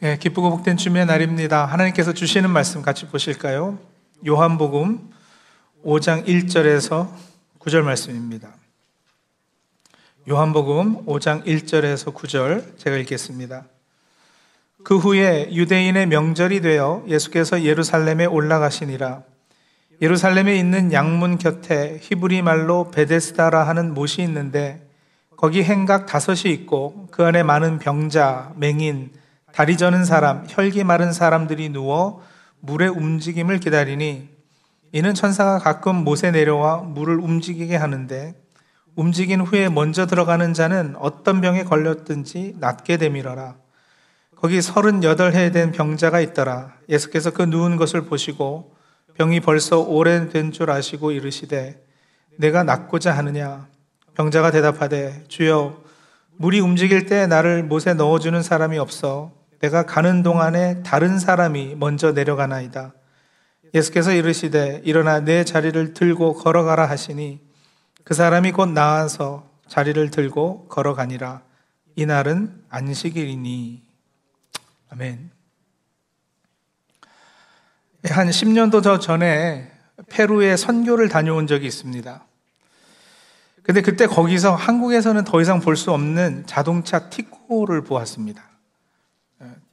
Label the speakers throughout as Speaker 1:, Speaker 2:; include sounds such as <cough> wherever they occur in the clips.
Speaker 1: 예, 기쁘고 복된 주님의 날입니다. 하나님께서 주시는 말씀 같이 보실까요? 요한복음 5장 1절에서 9절 말씀입니다. 요한복음 5장 1절에서 9절 제가 읽겠습니다. 그 후에 유대인의 명절이 되어 예수께서 예루살렘에 올라가시니라. 예루살렘에 있는 양문 곁에 히브리 말로 베데스다라 하는 못이 있는데 거기 행각 다섯이 있고 그 안에 많은 병자, 맹인, 다리 저는 사람, 혈기 마른 사람들이 누워 물의 움직임을 기다리니 이는 천사가 가끔 못에 내려와 물을 움직이게 하는데 움직인 후에 먼저 들어가는 자는 어떤 병에 걸렸든지 낫게 되밀어라. 거기 서른여덟 해된 병자가 있더라. 예수께서 그 누운 것을 보시고 병이 벌써 오래된 줄 아시고 이르시되 내가 낫고자 하느냐? 병자가 대답하되 주여 물이 움직일 때 나를 못에 넣어주는 사람이 없어 내가 가는 동안에 다른 사람이 먼저 내려가나이다. 예수께서 이르시되 일어나 내 자리를 들고 걸어가라 하시니 그 사람이 곧 나와서 자리를 들고 걸어가니라. 이날은 안식일이니. 아멘. 한 10년도 더 전에 페루에 선교를 다녀온 적이 있습니다. 근데 그때 거기서 한국에서는 더 이상 볼 수 없는 자동차 티코를 보았습니다.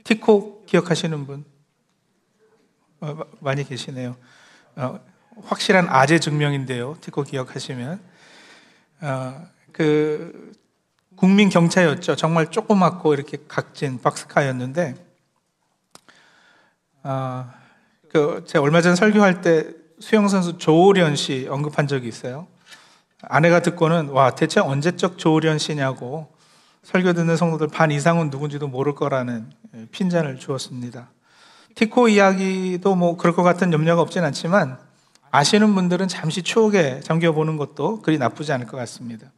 Speaker 1: 티코 기억하시는 분? 어, 많이 계시네요. 어, 확실한 아재 증명인데요. 티코 기억하시면. 어, 그, 국민 경차였죠. 정말 조그맣고 이렇게 각진 박스카였는데, 어, 그, 제가 얼마 전 설교할 때 수영선수 조오련 씨 언급한 적이 있어요. 아내가 듣고는, 와, 대체 언제적 조오련 씨냐고 설교 듣는 성도들 반 이상은 누군지도 모를 거라는 예, 핀잔을 주었습니다. 티코 이야기도 뭐 그럴 것 같은 염려가 없진 않지만 아시는 분들은 잠시 추억에 잠겨보는 것도 그리 나쁘지 않을 것 같습니다.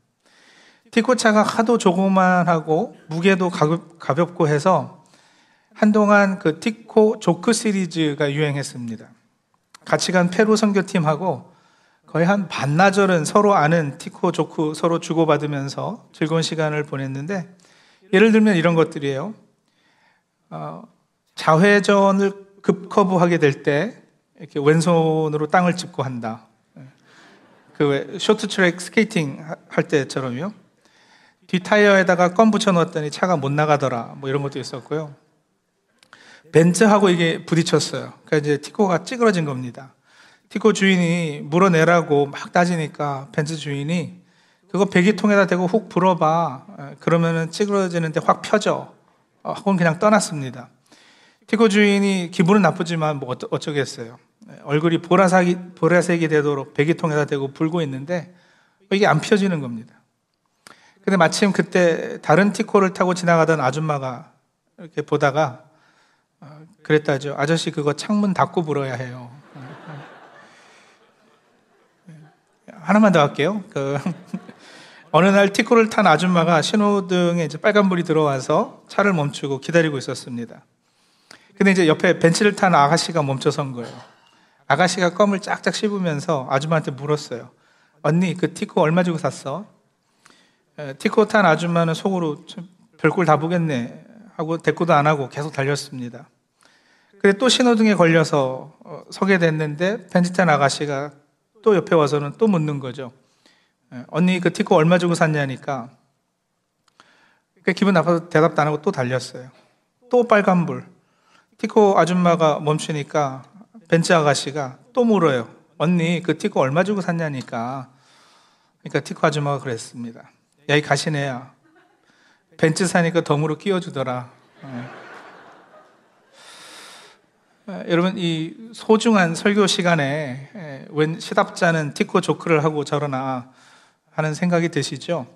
Speaker 1: 티코차가 하도 조그만하고 무게도 가볍, 고 해서 한동안 그 티코 조크 시리즈가 유행했습니다. 같이 간 페루 선교팀하고 거의 한 반나절은 서로 아는 티코 조크 서로 주고받으면서 즐거운 시간을 보냈는데 예를 들면 이런 것들이에요. 어, 좌회전을 급커브하게 될 때 이렇게 왼손으로 땅을 짚고 한다. 그 쇼트트랙 스케이팅 할 때처럼요. 뒷 타이어에다가 껌 붙여 넣었더니 차가 못 나가더라. 뭐 이런 것도 있었고요. 벤츠하고 이게 부딪혔어요. 그러니까 이제 티코가 찌그러진 겁니다. 티코 주인이 물어내라고 막 따지니까 벤츠 주인이 그거 배기통에다 대고 훅 불어봐. 그러면은 찌그러지는데 확 펴져. 하고는 어, 그냥 떠났습니다. 티코 주인이 기분은 나쁘지만 뭐 어쩌겠어요. 얼굴이 보라색이, 보라색이 되도록 배기통에다 대고 불고 있는데 이게 안 펴지는 겁니다. 근데 마침 그때 다른 티코를 타고 지나가던 아줌마가 이렇게 보다가 어, 그랬다죠. 아저씨 그거 창문 닫고 불어야 해요. 하나만 더 할게요. 그 <laughs> 어느 날 티코를 탄 아줌마가 신호등에 이제 빨간불이 들어와서 차를 멈추고 기다리고 있었습니다. 근데 이제 옆에 벤치를 탄 아가씨가 멈춰선 거예요. 아가씨가 껌을 짝짝 씹으면서 아줌마한테 물었어요. 언니, 그 티코 얼마 주고 샀어? 티코 탄 아줌마는 속으로 별꼴 다 보겠네 하고 대꾸도 안 하고 계속 달렸습니다. 근데 또 신호등에 걸려서 어, 서게 됐는데 벤치 탄 아가씨가 또 옆에 와서는 또 묻는 거죠. 예, 언니 그 티코 얼마 주고 샀냐니까. 그러니까 기분 나빠서 대답도 안 하고 또 달렸어요. 또 빨간불. 티코 아줌마가 멈추니까 벤츠 아가씨가 또 물어요. 언니 그 티코 얼마 주고 샀냐니까. 그러니까 티코 아줌마가 그랬습니다. 야 이 가시네야. 벤츠 사니까 덤으로 끼워주더라. 예. 여러분 이 소중한 설교 시간에 웬 시답자는 티코 조크를 하고 저러나 하는 생각이 드시죠?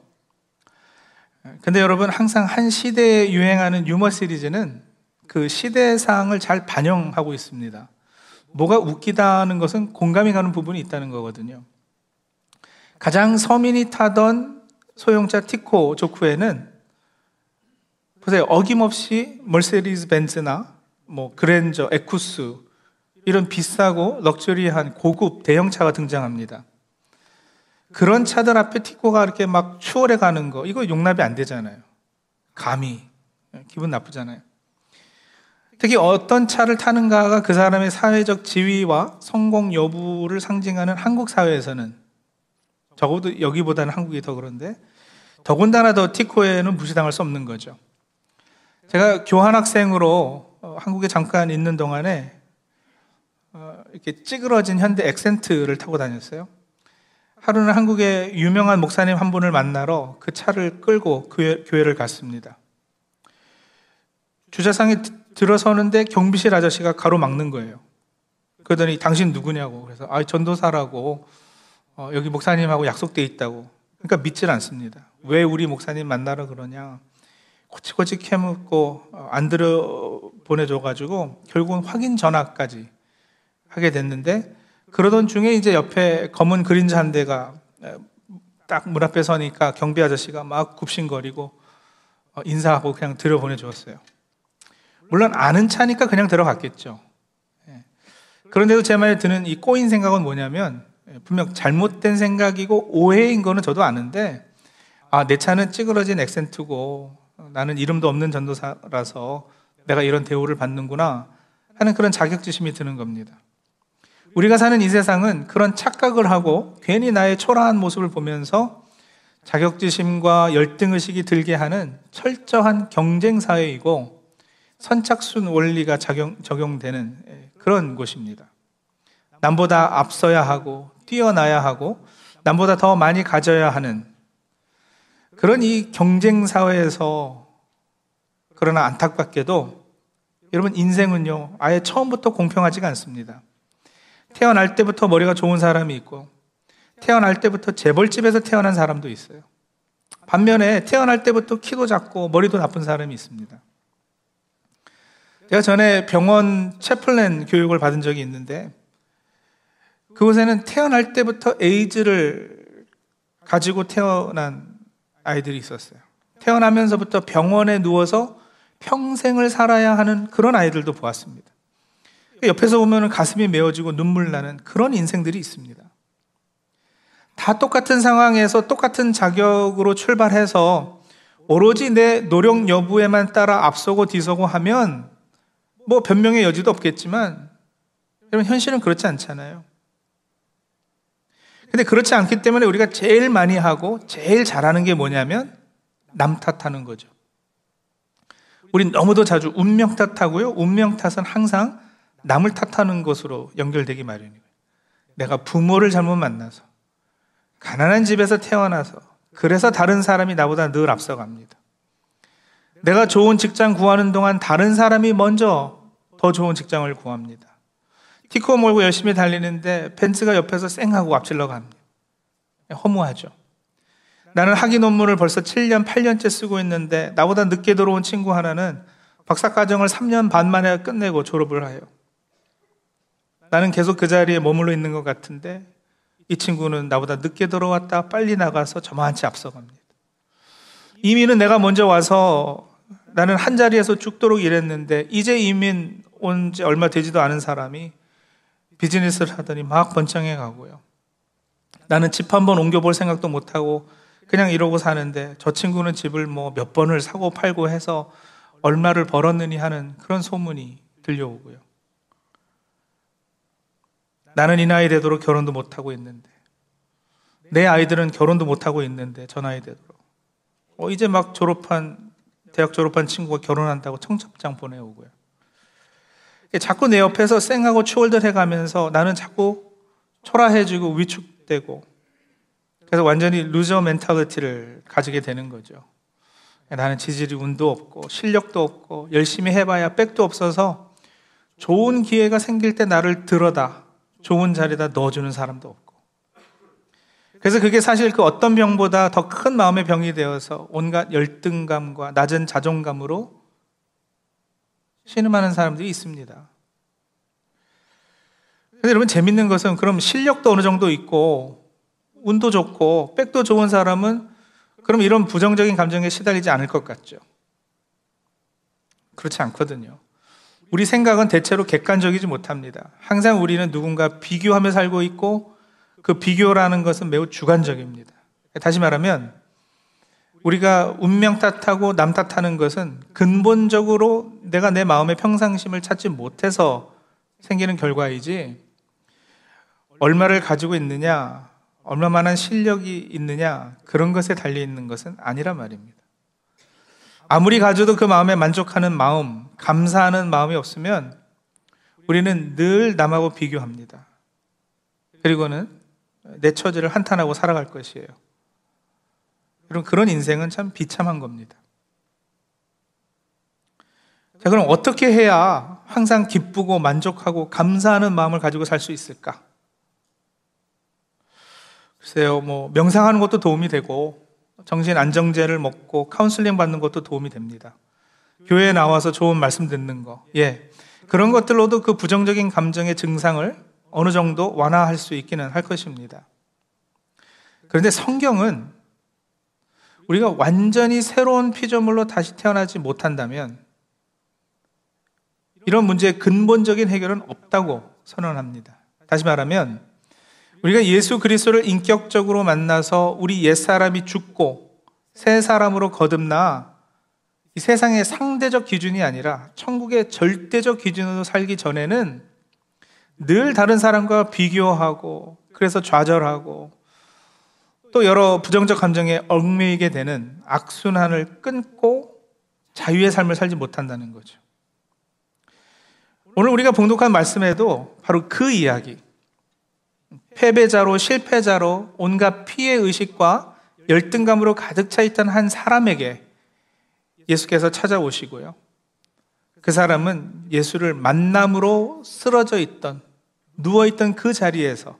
Speaker 1: 근데 여러분 항상 한 시대에 유행하는 유머 시리즈는 그 시대상을 잘 반영하고 있습니다. 뭐가 웃기다는 것은 공감이 가는 부분이 있다는 거거든요. 가장 서민이 타던 소형차 티코 조크에는 보세요. 어김없이 멀세리스 벤츠나 뭐 그랜저, 에쿠스 이런 비싸고 럭셔리한 고급 대형차가 등장합니다. 그런 차들 앞에 티코가 이렇게 막 추월해 가는 거 이거 용납이 안 되잖아요. 감히 기분 나쁘잖아요. 특히 어떤 차를 타는가가 그 사람의 사회적 지위와 성공 여부를 상징하는 한국 사회에서는 적어도 여기보다는 한국이 더 그런데 더군다나 더 티코에는 무시당할 수 없는 거죠. 제가 교환학생으로 어, 한국에 잠깐 있는 동안에 어, 이렇게 찌그러진 현대 엑센트를 타고 다녔어요. 하루는 한국의 유명한 목사님 한 분을 만나러 그 차를 끌고 교회, 를 갔습니다. 주차장에 들어서는데 경비실 아저씨가 가로막는 거예요. 그러더니 당신 누구냐고. 그래서 아, 전도사라고 어, 여기 목사님하고 약속돼 있다고. 그러니까 믿질 않습니다. 왜 우리 목사님 만나러 그러냐. 고치고치 캐묻고 어, 안 들어 보내줘가지고 결국은 확인 전화까지 하게 됐는데 그러던 중에 이제 옆에 검은 그림자 한 대가 딱 문 앞에 서니까 경비 아저씨가 막 굽신거리고 어, 인사하고 그냥 들여보내 주었어요. 물론 아는 차니까 그냥 들어갔겠죠. 예. 그런데도 제 말에 드는 이 꼬인 생각은 뭐냐면 예, 분명 잘못된 생각이고 오해인 거는 저도 아는데 아, 내 차는 찌그러진 엑센트고 나는 이름도 없는 전도사라서 내가 이런 대우를 받는구나 하는 그런 자격지심이 드는 겁니다. 우리가 사는 이 세상은 그런 착각을 하고 괜히 나의 초라한 모습을 보면서 자격지심과 열등의식이 들게 하는 철저한 경쟁 사회이고 선착순 원리가 적용, 적용되는 예, 그런 곳입니다. 남보다 앞서야 하고 뛰어나야 하고 남보다 더 많이 가져야 하는 그런 이 경쟁 사회에서 그러나 안타깝게도 여러분 인생은요 아예 처음부터 공평하지가 않습니다. 태어날 때부터 머리가 좋은 사람이 있고, 태어날 때부터 재벌집에서 태어난 사람도 있어요. 반면에 태어날 때부터 키도 작고 머리도 나쁜 사람이 있습니다. 제가 전에 병원 채플랜 교육을 받은 적이 있는데, 그곳에는 태어날 때부터 에이즈를 가지고 태어난 아이들이 있었어요. 태어나면서부터 병원에 누워서 평생을 살아야 하는 그런 아이들도 보았습니다. 옆에서 보면 가슴이 메어지고 눈물 나는 그런 인생들이 있습니다. 다 똑같은 상황에서 똑같은 자격으로 출발해서 오로지 내 노력 여부에만 따라 앞서고 뒤서고 하면 뭐 변명의 여지도 없겠지만 여러분 현실은 그렇지 않잖아요. 근데 그렇지 않기 때문에 우리가 제일 많이 하고 제일 잘하는 게 뭐냐면 남 탓하는 거죠. 우린 너무도 자주 운명 탓하고요. 운명 탓은 항상 남을 탓하는 것으로 연결되기 마련이에요. 내가 부모를 잘못 만나서, 가난한 집에서 태어나서, 그래서 다른 사람이 나보다 늘 앞서갑니다. 내가 좋은 직장 구하는 동안 다른 사람이 먼저 더 좋은 직장을 구합니다. 티코 몰고 열심히 달리는데 벤츠가 옆에서 쌩하고 앞질러 갑니다. 허무하죠. 나는 학위 논문을 벌써 7년, 8년째 쓰고 있는데 나보다 늦게 들어온 친구 하나는 박사과정을 3년 반 만에 끝내고 졸업을 해요. 나는 계속 그 자리에 머물러 있는 것 같은데 이 친구는 나보다 늦게 들어왔다 빨리 나가서 저만치 앞서갑니다. 이민은 내가 먼저 와서 나는 한 자리에서 죽도록 일했는데 이제 이민 온 지 얼마 되지도 않은 사람이 비즈니스를 하더니 막 번창해 가고요. 나는 집 한 번 옮겨볼 생각도 못하고 그냥 이러고 사는데 저 친구는 집을 뭐 몇 번을 사고 팔고 해서 얼마를 벌었느니 하는 그런 소문이 들려오고요. 나는 이 나이 되도록 결혼도 못하고 있는데, 내 아이들은 결혼도 못하고 있는데, 저 나이 되도록. 어, 이제 막 졸업한, 대학 졸업한 친구가 결혼한다고 청첩장 보내오고요. 자꾸 내 옆에서 쌩하고 추월들 해가면서 나는 자꾸 초라해지고 위축되고, 그래서 완전히 loser mentality를 가지게 되는 거죠. 나는 지질이 운도 없고, 실력도 없고, 열심히 해봐야 백도 없어서 좋은 기회가 생길 때 나를 들어다 좋은 자리에다 넣어주는 사람도 없고. 그래서 그게 사실 그 어떤 병보다 더 큰 마음의 병이 되어서 온갖 열등감과 낮은 자존감으로 신음하는 사람들이 있습니다. 근데 여러분 재밌는 것은 그럼 실력도 어느 정도 있고 운도 좋고 백도 좋은 사람은 그럼 이런 부정적인 감정에 시달리지 않을 것 같죠. 그렇지 않거든요. 우리 생각은 대체로 객관적이지 못합니다. 항상 우리는 누군가 비교하며 살고 있고 그 비교라는 것은 매우 주관적입니다. 다시 말하면 우리가 운명 탓하고 남 탓하는 것은 근본적으로 내가 내 마음의 평상심을 찾지 못해서 생기는 결과이지 얼마를 가지고 있느냐, 얼마만한 실력이 있느냐 그런 것에 달려 있는 것은 아니란 말입니다. 아무리 가져도 그 마음에 만족하는 마음, 감사하는 마음이 없으면 우리는 늘 남하고 비교합니다. 그리고는 내 처지를 한탄하고 살아갈 것이에요. 여러분, 그런 인생은 참 비참한 겁니다. 자, 그럼 어떻게 해야 항상 기쁘고 만족하고 감사하는 마음을 가지고 살 수 있을까? 글쎄요, 뭐, 명상하는 것도 도움이 되고, 정신 안정제를 먹고 카운슬링 받는 것도 도움이 됩니다. 교회에 나와서 좋은 말씀 듣는 거. 예. 그런 것들로도 그 부정적인 감정의 증상을 어느 정도 완화할 수 있기는 할 것입니다. 그런데 성경은 우리가 완전히 새로운 피조물로 다시 태어나지 못한다면 이런 문제의 근본적인 해결은 없다고 선언합니다. 다시 말하면 우리가 예수 그리스도를 인격적으로 만나서 우리 옛사람이 죽고 새 사람으로 거듭나 이 세상의 상대적 기준이 아니라 천국의 절대적 기준으로 살기 전에는 늘 다른 사람과 비교하고 그래서 좌절하고 또 여러 부정적 감정에 얽매이게 되는 악순환을 끊고 자유의 삶을 살지 못한다는 거죠. 오늘 우리가 봉독한 말씀에도 바로 그 이야기, 패배자로 실패자로 온갖 피해 의식과 열등감으로 가득 차 있던 한 사람에게 예수께서 찾아오시고요. 그 사람은 예수를 만남으로 쓰러져 있던, 누워 있던 그 자리에서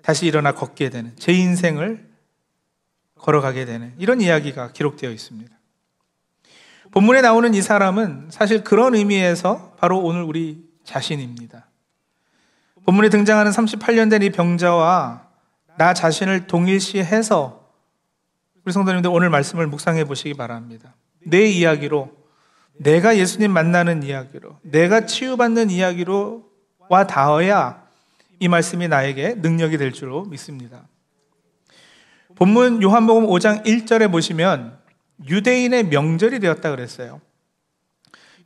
Speaker 1: 다시 일어나 걷게 되는, 제 인생을 걸어가게 되는 이런 이야기가 기록되어 있습니다. 본문에 나오는 이 사람은 사실 그런 의미에서 바로 오늘 우리 자신입니다. 본문에 등장하는 38년 된 이 병자와 나 자신을 동일시해서 우리 성도님들 오늘 말씀을 묵상해 보시기 바랍니다. 내 이야기로, 내가 예수님 만나는 이야기로, 내가 치유받는 이야기로 와 닿아야 이 말씀이 나에게 능력이 될 줄로 믿습니다. 본문 요한복음 5장 1절에 보시면 유대인의 명절이 되었다 그랬어요.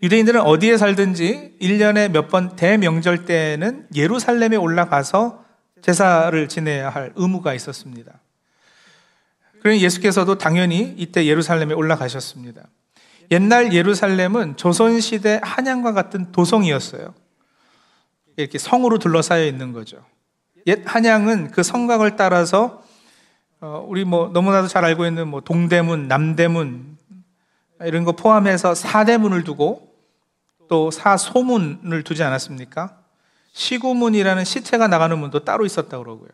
Speaker 1: 유대인들은 어디에 살든지 1년에 몇 번 대명절 때에는 예루살렘에 올라가서 제사를 지내야 할 의무가 있었습니다. 그러니 예수께서도 당연히 이때 예루살렘에 올라가셨습니다. 옛날 예루살렘은 조선시대 한양과 같은 도성이었어요. 이렇게 성으로 둘러싸여 있는 거죠. 옛 한양은 그 성곽을 따라서 어, 우리 뭐 너무나도 잘 알고 있는 뭐 동대문, 남대문 이런 거 포함해서 사대문을 두고 또 사소문을 두지 않았습니까? 시구문이라는 시체가 나가는 문도 따로 있었다고 그러고요.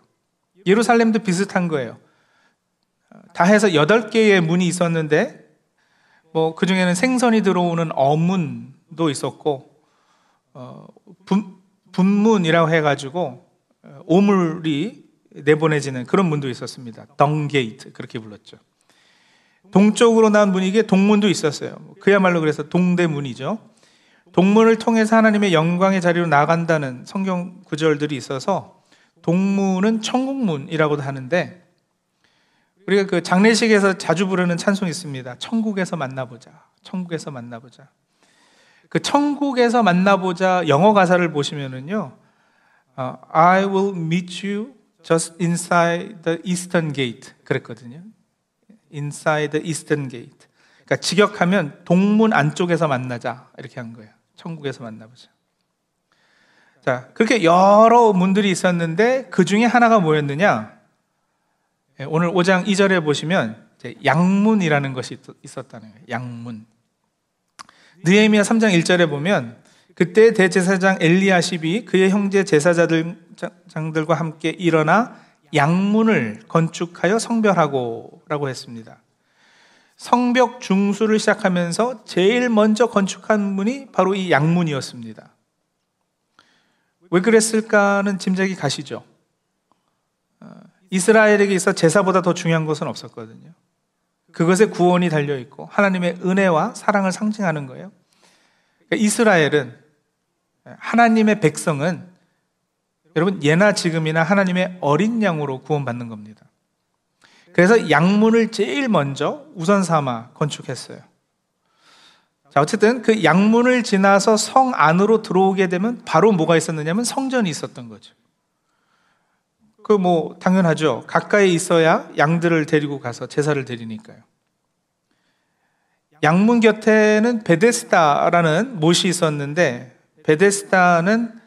Speaker 1: 예루살렘도 비슷한 거예요. 다 해서 여덟 개의 문이 있었는데 뭐 그중에는 생선이 들어오는 어문도 있었고 어, 분, 분문이라고 해가지고 어, 오물이 내보내지는 그런 문도 있었습니다. 덩게이트 그렇게 불렀죠. 동쪽으로 나온 문이 게 동문도 있었어요. 그야말로 그래서 동대문이죠. 동문을 통해서 하나님의 영광의 자리로 나간다는 성경 구절들이 있어서 동문은 천국문이라고도 하는데 우리가 그 장례식에서 자주 부르는 찬송이 있습니다. 천국에서 만나보자. 천국에서 만나보자. 그 천국에서 만나보자 영어 가사를 보시면은요, 어, I will meet you just inside the eastern gate. 그랬거든요. inside the eastern gate. 그러니까 직역하면 동문 안쪽에서 만나자. 이렇게 한 거예요. 천국에서 만나보자. 자, 그렇게 여러 문들이 있었는데 그 중에 하나가 뭐였느냐? 예, 오늘 5장 2절에 보시면 양문이라는 것이 있었다는 거예요. 양문. 느헤미야 3장 1절에 보면 그때 대제사장 엘리야십이 그의 형제 제사자들과 함께 일어나 양문을 건축하여 성별하고라고 했습니다. 성벽 중수를 시작하면서 제일 먼저 건축한 문이 바로 이 양문이었습니다. 왜 그랬을까는 짐작이 가시죠? 어, 이스라엘에게 있어 제사보다 더 중요한 것은 없었거든요. 그것에 구원이 달려 있고 하나님의 은혜와 사랑을 상징하는 거예요. 그러니까 이스라엘은 하나님의 백성은 여러분 예나 지금이나 하나님의 어린 양으로 구원받는 겁니다. 그래서 양문을 제일 먼저 우선 삼아 건축했어요. 자, 어쨌든 그 양문을 지나서 성 안으로 들어오게 되면 바로 뭐가 있었느냐면 성전이 있었던 거죠. 그 뭐 당연하죠. 가까이 있어야 양들을 데리고 가서 제사를 드리니까요. 양문 곁에는 베데스다라는 못이 있었는데 베데스다는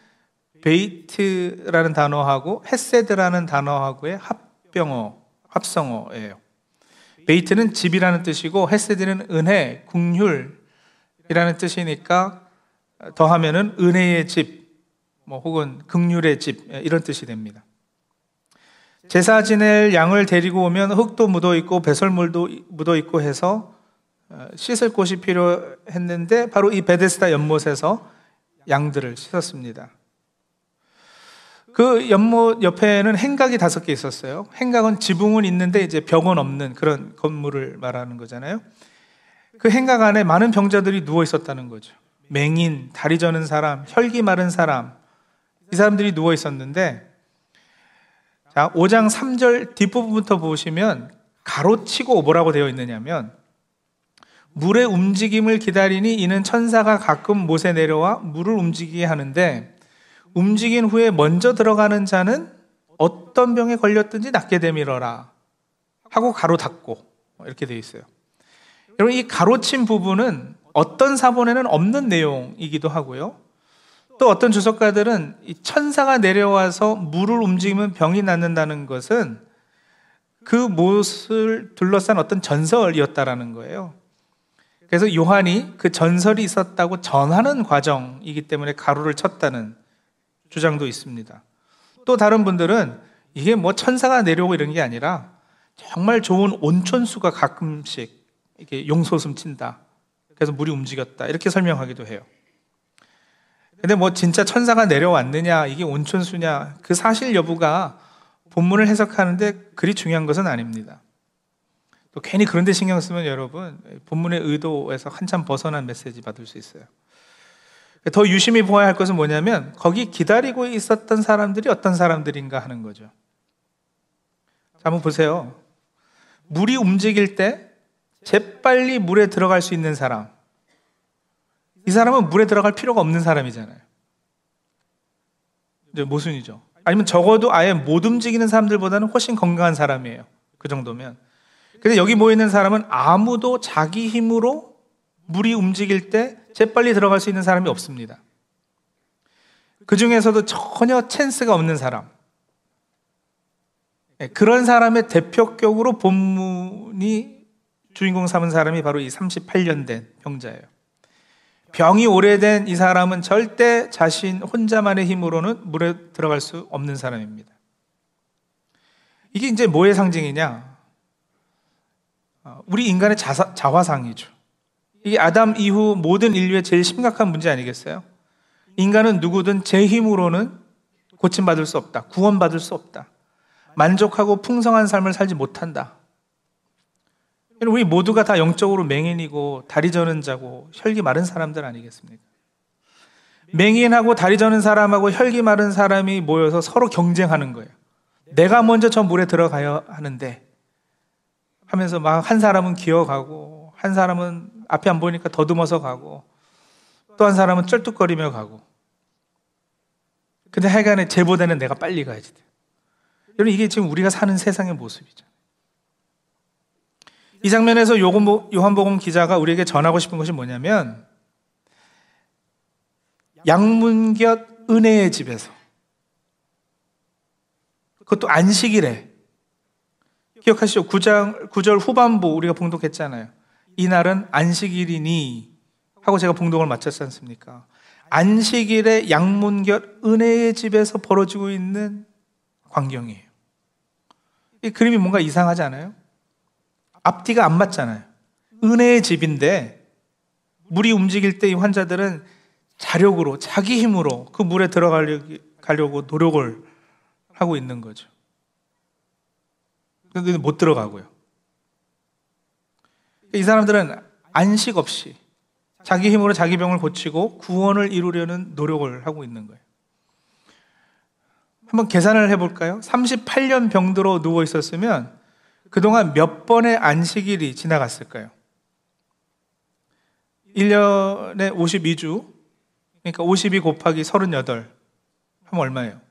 Speaker 1: 베이트라는 단어하고 헤세드라는 단어하고의 합병어, 합성어예요. 베이트는 집이라는 뜻이고 헤세드는 은혜, 궁휼이라는 뜻이니까 더하면은 은혜의 집, 뭐 혹은 극률의 집 이런 뜻이 됩니다. 제사 지낼 양을 데리고 오면 흙도 묻어 있고 배설물도 묻어 있고 해서 어, 씻을 곳이 필요했는데 바로 이 베데스다 연못에서 양들을 씻었습니다. 그 연못 옆에는 행각이 다섯 개 있었어요. 행각은 지붕은 있는데 이제 벽은 없는 그런 건물을 말하는 거잖아요. 그 행각 안에 많은 병자들이 누워 있었다는 거죠. 맹인, 다리 저는 사람, 혈기 마른 사람, 이 사람들이 누워 있었는데, 자, 5장 3절 뒷부분부터 보시면 가로치고 뭐라고 되어 있느냐면, 물의 움직임을 기다리니 이는 천사가 가끔 못에 내려와 물을 움직이게 하는데 움직인 후에 먼저 들어가는 자는 어떤 병에 걸렸든지 낫게 되밀어라 하고 가로 닫고 이렇게 되어 있어요. 여러분 이 가로친 부분은 어떤 사본에는 없는 내용이기도 하고요. 또 어떤 주석가들은 이 천사가 내려와서 물을 움직이면 병이 낫는다는 것은 그 못을 둘러싼 어떤 전설이었다라는 거예요. 그래서 요한이 그 전설이 있었다고 전하는 과정이기 때문에 가루를 쳤다는 주장도 있습니다. 또 다른 분들은 이게 뭐 천사가 내려오고 이런 게 아니라 정말 좋은 온천수가 가끔씩 이렇게 용솟음 친다. 그래서 물이 움직였다. 이렇게 설명하기도 해요. 근데 뭐 진짜 천사가 내려왔느냐, 이게 온천수냐, 그 사실 여부가 본문을 해석하는데 그리 중요한 것은 아닙니다. 또 괜히 그런데 신경 쓰면 여러분 본문의 의도에서 한참 벗어난 메시지 받을 수 있어요. 더 유심히 보아야 할 것은 뭐냐면 거기 기다리고 있었던 사람들이 어떤 사람들인가 하는 거죠. 자, 한번 보세요. 물이 움직일 때 재빨리 물에 들어갈 수 있는 사람. 이 사람은 물에 들어갈 필요가 없는 사람이잖아요. 이제 모순이죠. 아니면 적어도 아예 못 움직이는 사람들보다는 훨씬 건강한 사람이에요. 그 정도면. 근데 여기 모이는 사람은 아무도 자기 힘으로 물이 움직일 때 재빨리 들어갈 수 있는 사람이 없습니다. 그 중에서도 전혀 찬스가 없는 사람. 예, 그런 사람의 대표격으로 본문이 주인공 삼은 사람이 바로 이 38년 된 병자예요. 병이 오래된 이 사람은 절대 자신 혼자만의 힘으로는 물에 들어갈 수 없는 사람입니다. 이게 이제 뭐의 상징이냐? 어, 우리 인간의 자사, 자화상이죠. 이게 아담 이후 모든 인류의 제일 심각한 문제 아니겠어요? 인간은 누구든 제 힘으로는 고침받을 수 없다. 구원받을 수 없다. 만족하고 풍성한 삶을 살지 못한다. 우리 모두가 다 영적으로 맹인이고 다리 저는 자고 혈기 마른 사람들 아니겠습니까? 맹인하고 다리 저는 사람하고 혈기 마른 사람이 모여서 서로 경쟁하는 거예요. 내가 먼저 저 물에 들어가야 하는데 하면서 막 한 사람은 기어가고, 한 사람은 앞에 안 보이니까 더듬어서 가고, 또 한 사람은 쩔뚝거리며 가고. 근데 하여간에 쟤보다는 내가 빨리 가야지 돼. 여러분, 이게 지금 우리가 사는 세상의 모습이죠. 이 장면에서 요한복음 기자가 우리에게 전하고 싶은 것이 뭐냐면, 양문곁 은혜의 집에서, 그것도 안식일에, 기억하시죠? 9장, 9절 후반부 우리가 봉독했잖아요. 이날은 안식일이니 하고 제가 봉독을 마쳤지 않습니까? 안식일의 양문결 은혜의 집에서 벌어지고 있는 광경이에요. 이 그림이 뭔가 이상하지 않아요? 앞뒤가 안 맞잖아요. 은혜의 집인데 물이 움직일 때 이 환자들은 자력으로 자기 힘으로 그 물에 들어가려고 노력을 하고 있는 거죠. 근데 못 들어가고요. 이 사람들은 안식 없이 자기 힘으로 자기 병을 고치고 구원을 이루려는 노력을 하고 있는 거예요. 한번 계산을 해볼까요? 38년 병들어 누워 있었으면 그동안 몇 번의 안식일이 지나갔을까요? 1년에 52주, 그러니까 52 곱하기 38 하면 얼마예요?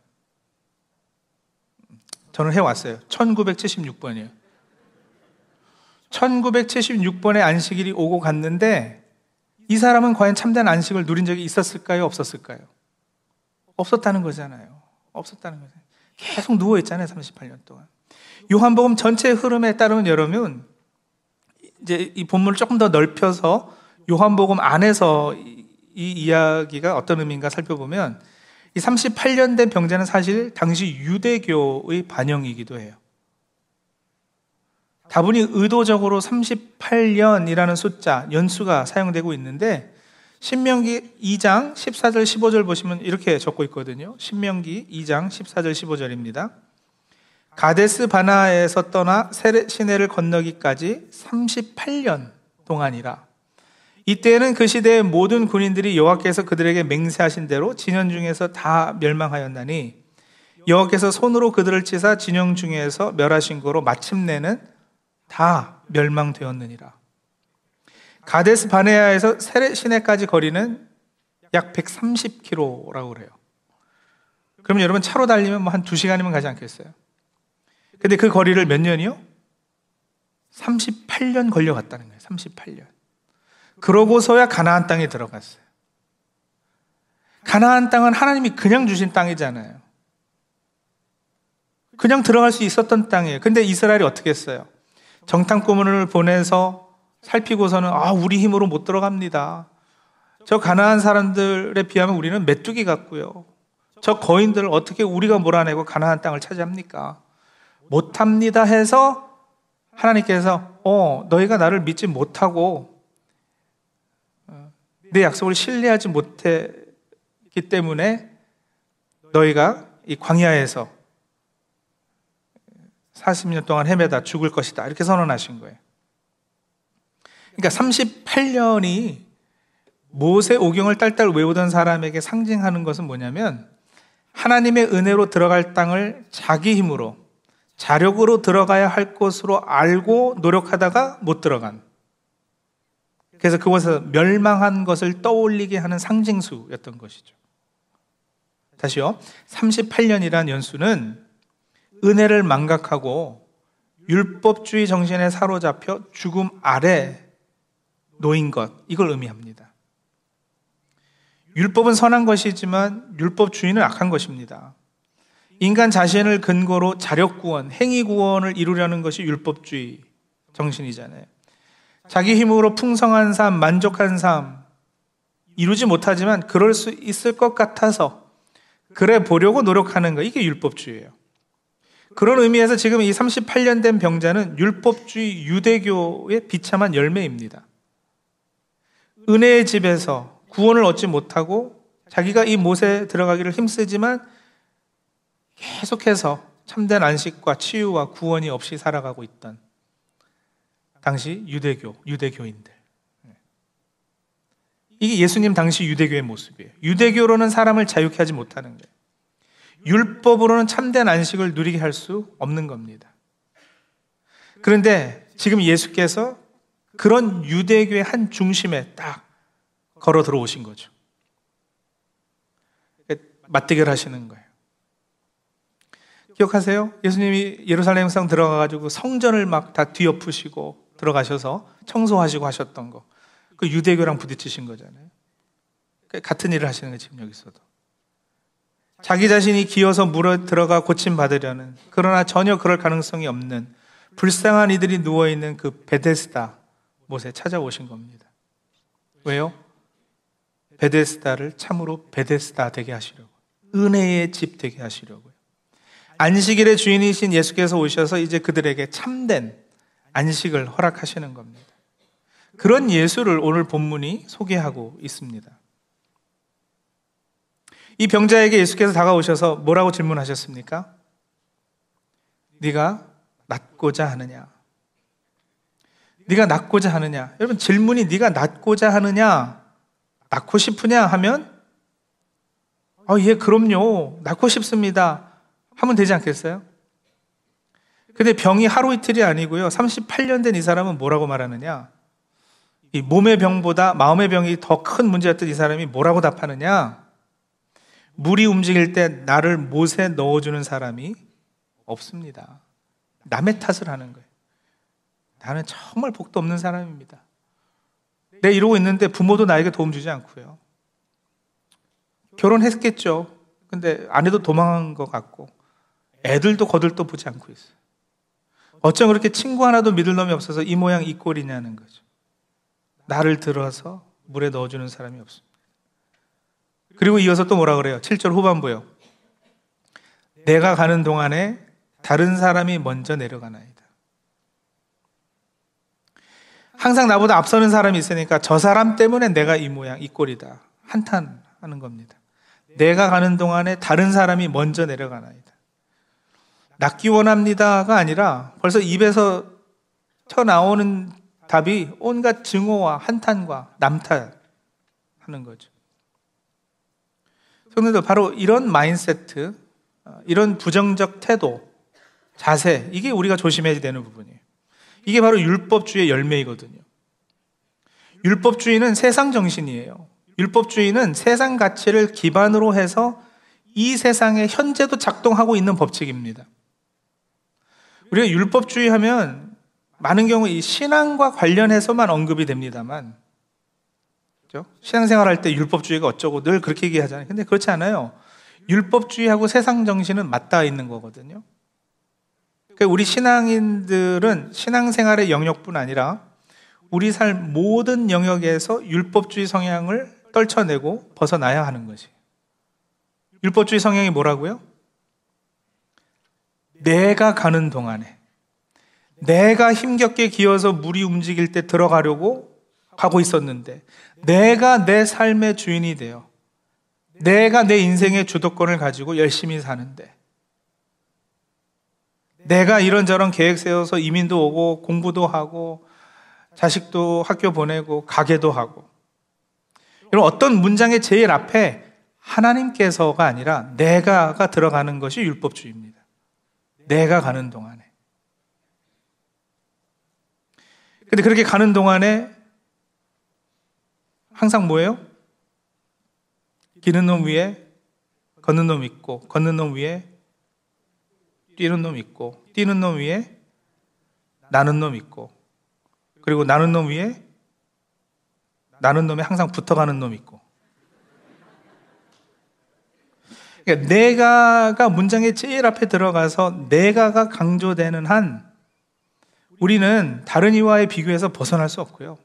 Speaker 1: 저는 해왔어요. 1976번이에요. 1976번에 안식일이 오고 갔는데 이 사람은 과연 참된 안식을 누린 적이 있었을까요? 없었을까요? 없었다는 거잖아요. 없었다는 거죠. 계속 누워 있잖아요. 38년 동안. 요한복음 전체 흐름에 따르면 여러분, 이제 이 본문을 조금 더 넓혀서 요한복음 안에서 이, 이 이야기가 어떤 의미인가 살펴보면 이 38년 된 병자는 사실 당시 유대교의 반영이기도 해요. 다분히 의도적으로 38년이라는 숫자, 연수가 사용되고 있는데 신명기 2장 14절 15절 보시면 이렇게 적고 있거든요. 신명기 2장 14절 15절입니다. 가데스 바나에서 떠나 시내를 건너기까지 38년 동안이라. 이때는 그 시대의 모든 군인들이 여호와께서 그들에게 맹세하신 대로 진영 중에서 다 멸망하였나니 여호와께서 손으로 그들을 치사 진영 중에서 멸하신 거로 마침내는 다 멸망되었느니라. 가데스 바네아에서 세레 시내까지 거리는 약 130km라고 그래요. 그럼 여러분 차로 달리면 뭐 한 2시간이면 가지 않겠어요? 근데 그 거리를 몇 년이요? 38년 걸려갔다는 거예요. 38년. 그러고서야 가나안 땅에 들어갔어요. 가나안 땅은 하나님이 그냥 주신 땅이잖아요. 그냥 들어갈 수 있었던 땅이에요. 근데 이스라엘이 어떻게 했어요? 정탐꾼을 보내서 살피고서는 아, 우리 힘으로 못 들어갑니다. 저 가나안 사람들에 비하면 우리는 메뚜기 같고요. 저 거인들을 어떻게 우리가 몰아내고 가나안 땅을 차지합니까? 못합니다 해서 하나님께서 어, 너희가 나를 믿지 못하고 내 약속을 신뢰하지 못했기 때문에 너희가 이 광야에서 40년 동안 헤매다 죽을 것이다. 이렇게 선언하신 거예요. 그러니까 38년이 모세 오경을 딸딸 외우던 사람에게 상징하는 것은 뭐냐면 하나님의 은혜로 들어갈 땅을 자기 힘으로 자력으로 들어가야 할 것으로 알고 노력하다가 못 들어간 그래서 그곳에서 멸망한 것을 떠올리게 하는 상징수였던 것이죠. 다시요. 38년이란 연수는 은혜를 망각하고 율법주의 정신에 사로잡혀 죽음 아래 놓인 것, 이걸 의미합니다. 율법은 선한 것이지만 율법주의는 악한 것입니다. 인간 자신을 근거로 자력 구원, 행위 구원을 이루려는 것이 율법주의 정신이잖아요. 자기 힘으로 풍성한 삶, 만족한 삶, 이루지 못하지만 그럴 수 있을 것 같아서 그래 보려고 노력하는 거, 이게 율법주의예요. 그런 의미에서 지금 이 38년 된 병자는 율법주의 유대교의 비참한 열매입니다. 은혜의 집에서 구원을 얻지 못하고 자기가 이 못에 들어가기를 힘쓰지만 계속해서 참된 안식과 치유와 구원이 없이 살아가고 있던 당시 유대교, 유대교인들. 이게 예수님 당시 유대교의 모습이에요. 유대교로는 사람을 자유케 하지 못하는 거예요. 율법으로는 참된 안식을 누리게 할 수 없는 겁니다. 그런데 지금 예수께서 그런 유대교의 한 중심에 딱 걸어 들어오신 거죠. 맞대결 하시는 거예요. 기억하세요? 예수님이 예루살렘 성 들어가가지고 성전을 막 다 뒤엎으시고 들어가셔서 청소하시고 하셨던 거. 그 유대교랑 부딪히신 거잖아요. 그 같은 일을 하시는 거예요, 지금 여기서도. 자기 자신이 기어서 물어 들어가 고침받으려는, 그러나 전혀 그럴 가능성이 없는 불쌍한 이들이 누워 있는 그 베데스다 못에 찾아오신 겁니다. 왜요? 베데스다를 참으로 베데스다 되게 하시려고. 은혜의 집 되게 하시려고요. 안식일의 주인이신 예수께서 오셔서 이제 그들에게 참된 안식을 허락하시는 겁니다. 그런 예수를 오늘 본문이 소개하고 있습니다. 이 병자에게 예수께서 다가오셔서 뭐라고 질문하셨습니까? 네가 낫고자 하느냐? 네가 낫고자 하느냐? 여러분 질문이 네가 낫고자 하느냐? 낫고 싶으냐 하면 아, 예, 그럼요. 낫고 싶습니다. 하면 되지 않겠어요? 근데 병이 하루 이틀이 아니고요. 38년 된 이 사람은 뭐라고 말하느냐? 이 몸의 병보다 마음의 병이 더 큰 문제였던 이 사람이 뭐라고 답하느냐? 물이 움직일 때 나를 못에 넣어주는 사람이 없습니다. 남의 탓을 하는 거예요. 나는 정말 복도 없는 사람입니다. 내 이러고 있는데 부모도 나에게 도움 주지 않고요. 결혼했겠죠. 근데 아내도 도망한 것 같고 애들도 거들떠 보지 않고 있어요. 어쩜 그렇게 친구 하나도 믿을 놈이 없어서 이 모양 이 꼴이냐는 거죠. 나를 들어서 물에 넣어주는 사람이 없습니다. 그리고 이어서 또 뭐라 그래요? 7절 후반부요. 내가 가는 동안에 다른 사람이 먼저 내려가나이다. 항상 나보다 앞서는 사람이 있으니까 저 사람 때문에 내가 이 모양, 이 꼴이다. 한탄하는 겁니다. 내가 가는 동안에 다른 사람이 먼저 내려가나이다. 낫기 원합니다가 아니라 벌써 입에서 튀어나오는 답이 온갖 증오와 한탄과 남탓하는 거죠. 성도들 바로 이런 마인세트, 어, 이런 부정적 태도, 자세, 이게 우리가 조심해야 되는 부분이에요. 이게 바로 율법주의 열매이거든요. 율법주의는 세상 정신이에요. 율법주의는 세상 가치를 기반으로 해서 이 세상에 현재도 작동하고 있는 법칙입니다. 우리가 율법주의 하면 많은 경우 이 신앙과 관련해서만 언급이 됩니다만? 신앙생활 할 때 율법주의가 어쩌고 늘 그렇게 얘기하잖아요. 근데 그렇지 않아요. 율법주의하고 세상 정신은 맞닿아 있는 거거든요. 그러니까 우리 신앙인들은 신앙생활의 영역뿐 아니라 우리 삶 모든 영역에서 율법주의 성향을 떨쳐내고 벗어나야 하는 것이. 율법주의 성향이 뭐라고요? 내가 가는 동안에 내가 힘겹게 기어서 물이 움직일 때 들어가려고 가고 있었는데 내가 내 삶의 주인이 되어 내가 내 인생의 주도권을 가지고 열심히 사는데 내가 이런저런 계획 세워서 이민도 오고 공부도 하고 자식도 학교 보내고 가게도 하고 이런 어떤 문장의 제일 앞에 하나님께서가 아니라 내가가 들어가는 것이 율법주의입니다. 내가 가는 동안에. 근데 그렇게 가는 동안에 항상 뭐예요? 기는 놈 위에 걷는 놈 있고, 걷는 놈 위에 뛰는 놈 있고, 뛰는 놈 위에 나는 놈 있고, 그리고 나는 놈 위에 나는 놈에 항상 붙어가는 놈 있고. 그러니까 내가가 문장의 제일 앞에 들어가서 내가가 강조되는 한 우리는 다른 이와의 비교해서 벗어날 수 없고요.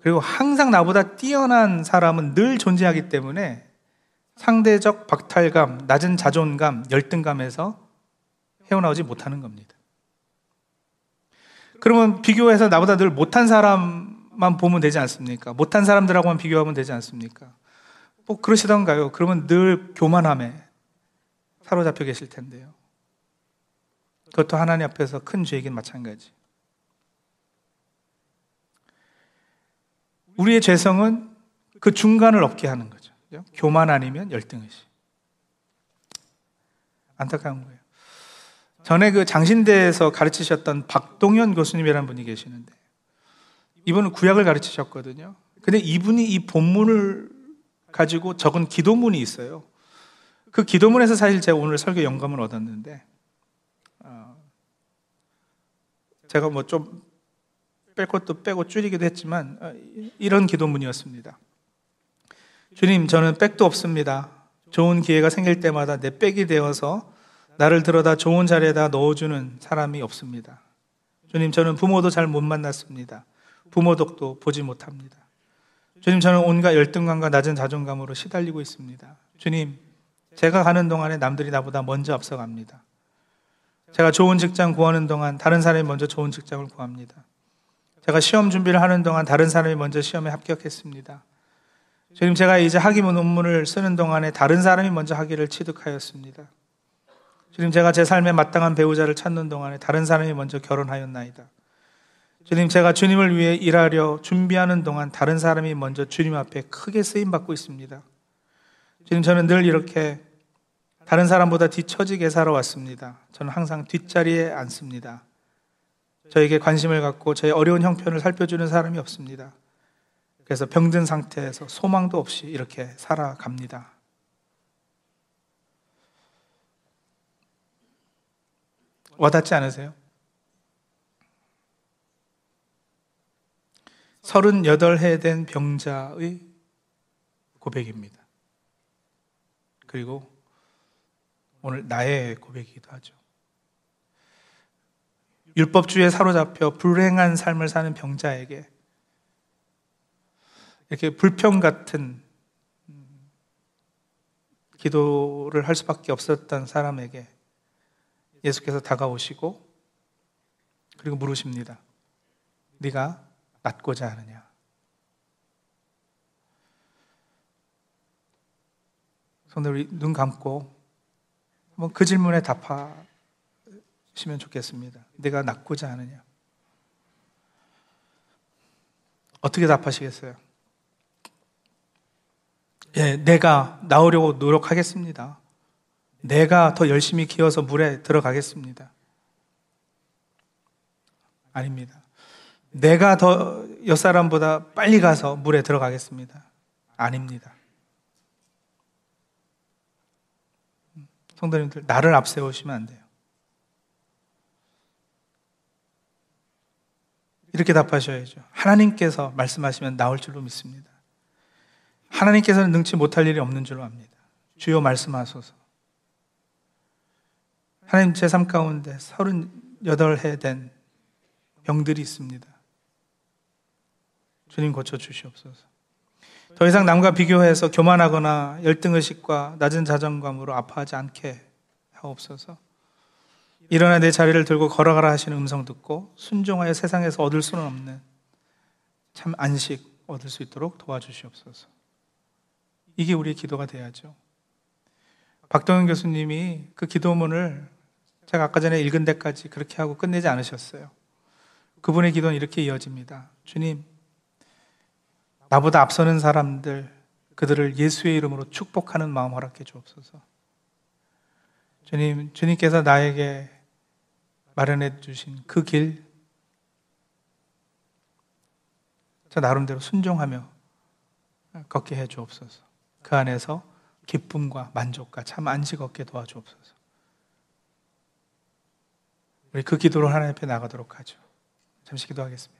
Speaker 1: 그리고 항상 나보다 뛰어난 사람은 늘 존재하기 때문에 상대적 박탈감, 낮은 자존감, 열등감에서 헤어나오지 못하는 겁니다. 그러면 비교해서 나보다 늘 못한 사람만 보면 되지 않습니까? 못한 사람들하고만 비교하면 되지 않습니까? 뭐 그러시던가요? 그러면 늘 교만함에 사로잡혀 계실 텐데요. 그것도 하나님 앞에서 큰 죄이긴 마찬가지. 우리의 죄성은 그 중간을 없게 하는 거죠. 교만 아니면 열등의식. 안타까운 거예요. 전에 그 장신대에서 가르치셨던 박동현 교수님이라는 분이 계시는데, 이분은 구약을 가르치셨거든요. 근데 이분이 이 본문을 가지고 적은 기도문이 있어요. 그 기도문에서 사실 제가 오늘 설교 영감을 얻었는데, 어, 제가 뭐 좀 뺄 것도 빼고 줄이기도 했지만 어, 이런 기도문이었습니다. 주님, 저는 백도 없습니다. 좋은 기회가 생길 때마다 내 백이 되어서 나를 들어다 좋은 자리에다 넣어주는 사람이 없습니다. 주님, 저는 부모도 잘 못 만났습니다. 부모 덕도 보지 못합니다. 주님, 저는 온갖 열등감과 낮은 자존감으로 시달리고 있습니다. 주님, 제가 가는 동안에 남들이 나보다 먼저 앞서갑니다. 제가 좋은 직장 구하는 동안 다른 사람이 먼저 좋은 직장을 구합니다. 제가 시험 준비를 하는 동안 다른 사람이 먼저 시험에 합격했습니다. 주님, 제가 이제 학위 논문을 쓰는 동안에 다른 사람이 먼저 학위를 취득하였습니다. 주님, 제가 제 삶에 마땅한 배우자를 찾는 동안에 다른 사람이 먼저 결혼하였나이다. 주님, 제가 주님을 위해 일하려 준비하는 동안 다른 사람이 먼저 주님 앞에 크게 쓰임 받고 있습니다. 주님, 저는 늘 이렇게 다른 사람보다 뒤처지게 살아왔습니다. 저는 항상 뒷자리에 앉습니다. 저에게 관심을 갖고 저의 어려운 형편을 살펴주는 사람이 없습니다. 그래서 병든 상태에서 소망도 없이 이렇게 살아갑니다. 와닿지 않으세요? 38해 된 병자의 고백입니다. 그리고 오늘 나의 고백이기도 하죠. 율법주의에 사로잡혀 불행한 삶을 사는 병자에게 이렇게 불평 같은 기도를 할 수밖에 없었던 사람에게 예수께서 다가오시고 그리고 물으십니다. 네가 낫고자 하느냐? 손을 눈 감고 한번 그 질문에 답하 시면 좋겠습니다. 내가 낫고자 하느냐? 어떻게 답하시겠어요? 예, 내가 나오려고 노력하겠습니다. 내가 더 열심히 기어서 물에 들어가겠습니다. 아닙니다. 내가 더 옆사람보다 빨리 가서 물에 들어가겠습니다. 아닙니다. 성도님들, 나를 앞세우시면 안 돼요. 이렇게 답하셔야죠. 하나님께서 말씀하시면 나올 줄로 믿습니다. 하나님께서는 능치 못할 일이 없는 줄로 압니다. 주여 말씀하소서. 하나님 제 삶 가운데 38해 된 병들이 있습니다. 주님 고쳐 주시옵소서. 더 이상 남과 비교해서 교만하거나 열등의식과 낮은 자존감으로 아파하지 않게 하옵소서. 일어나 내 자리를 들고 걸어가라 하시는 음성 듣고 순종하여 세상에서 얻을 수는 없는 참 안식 얻을 수 있도록 도와주시옵소서. 이게 우리의 기도가 돼야죠. 박동현 교수님이 그 기도문을 제가 아까 전에 읽은 데까지 그렇게 하고 끝내지 않으셨어요. 그분의 기도는 이렇게 이어집니다. 주님, 나보다 앞서는 사람들, 그들을 예수의 이름으로 축복하는 마음 허락해 주옵소서. 주님, 주님께서 나에게 마련해 주신 그 길, 저 나름대로 순종하며 걷게 해 주옵소서. 그 안에서 기쁨과 만족과 참 안식 얻게 도와주옵소서. 우리 그 기도로 하나님 앞에 나가도록 하죠. 잠시 기도하겠습니다.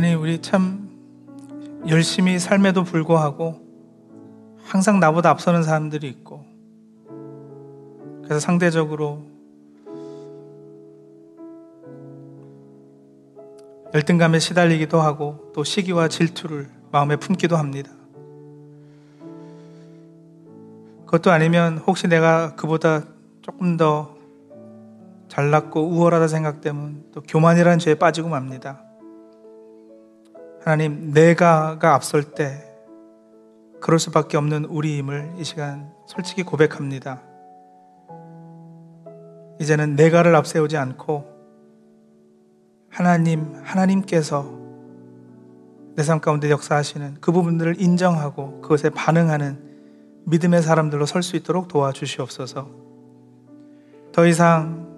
Speaker 1: 하나님, 우리 참 열심히 삶에도 불구하고 항상 나보다 앞서는 사람들이 있고, 그래서 상대적으로 열등감에 시달리기도 하고, 또 시기와 질투를 마음에 품기도 합니다. 그것도 아니면 혹시 내가 그보다 조금 더 잘났고 우월하다 생각되면 또 교만이라는 죄에 빠지고 맙니다. 하나님, 내가가 앞설 때 그럴 수밖에 없는 우리임을 이 시간 솔직히 고백합니다. 이제는 내가를 앞세우지 않고 하나님, 하나님께서 내 삶 가운데 역사하시는 그 부분들을 인정하고 그것에 반응하는 믿음의 사람들로 설 수 있도록 도와주시옵소서. 더 이상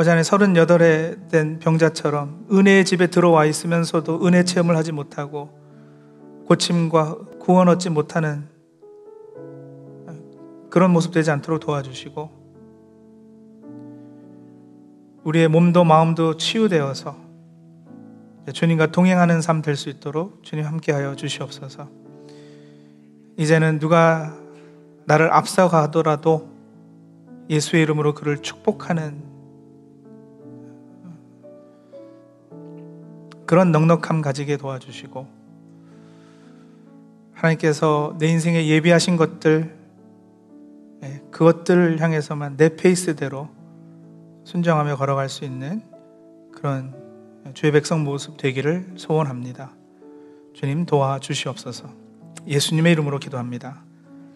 Speaker 1: 어제는 38에 된 병자처럼 은혜의 집에 들어와 있으면서도 은혜 체험을 하지 못하고 고침과 구원 얻지 못하는 그런 모습 되지 않도록 도와주시고 우리의 몸도 마음도 치유되어서 주님과 동행하는 삶 될 수 있도록 주님 함께하여 주시옵소서. 이제는 누가 나를 앞서가더라도 예수의 이름으로 그를 축복하는 그런 넉넉함 가지게 도와주시고 하나님께서 내 인생에 예비하신 것들 예, 그것들을 향해서만 내 페이스대로 순정하며 걸어갈 수 있는 그런 주의 백성 모습 되기를 소원합니다. 주님 도와주시옵소서. 예수님의 이름으로 기도합니다.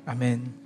Speaker 1: 아멘.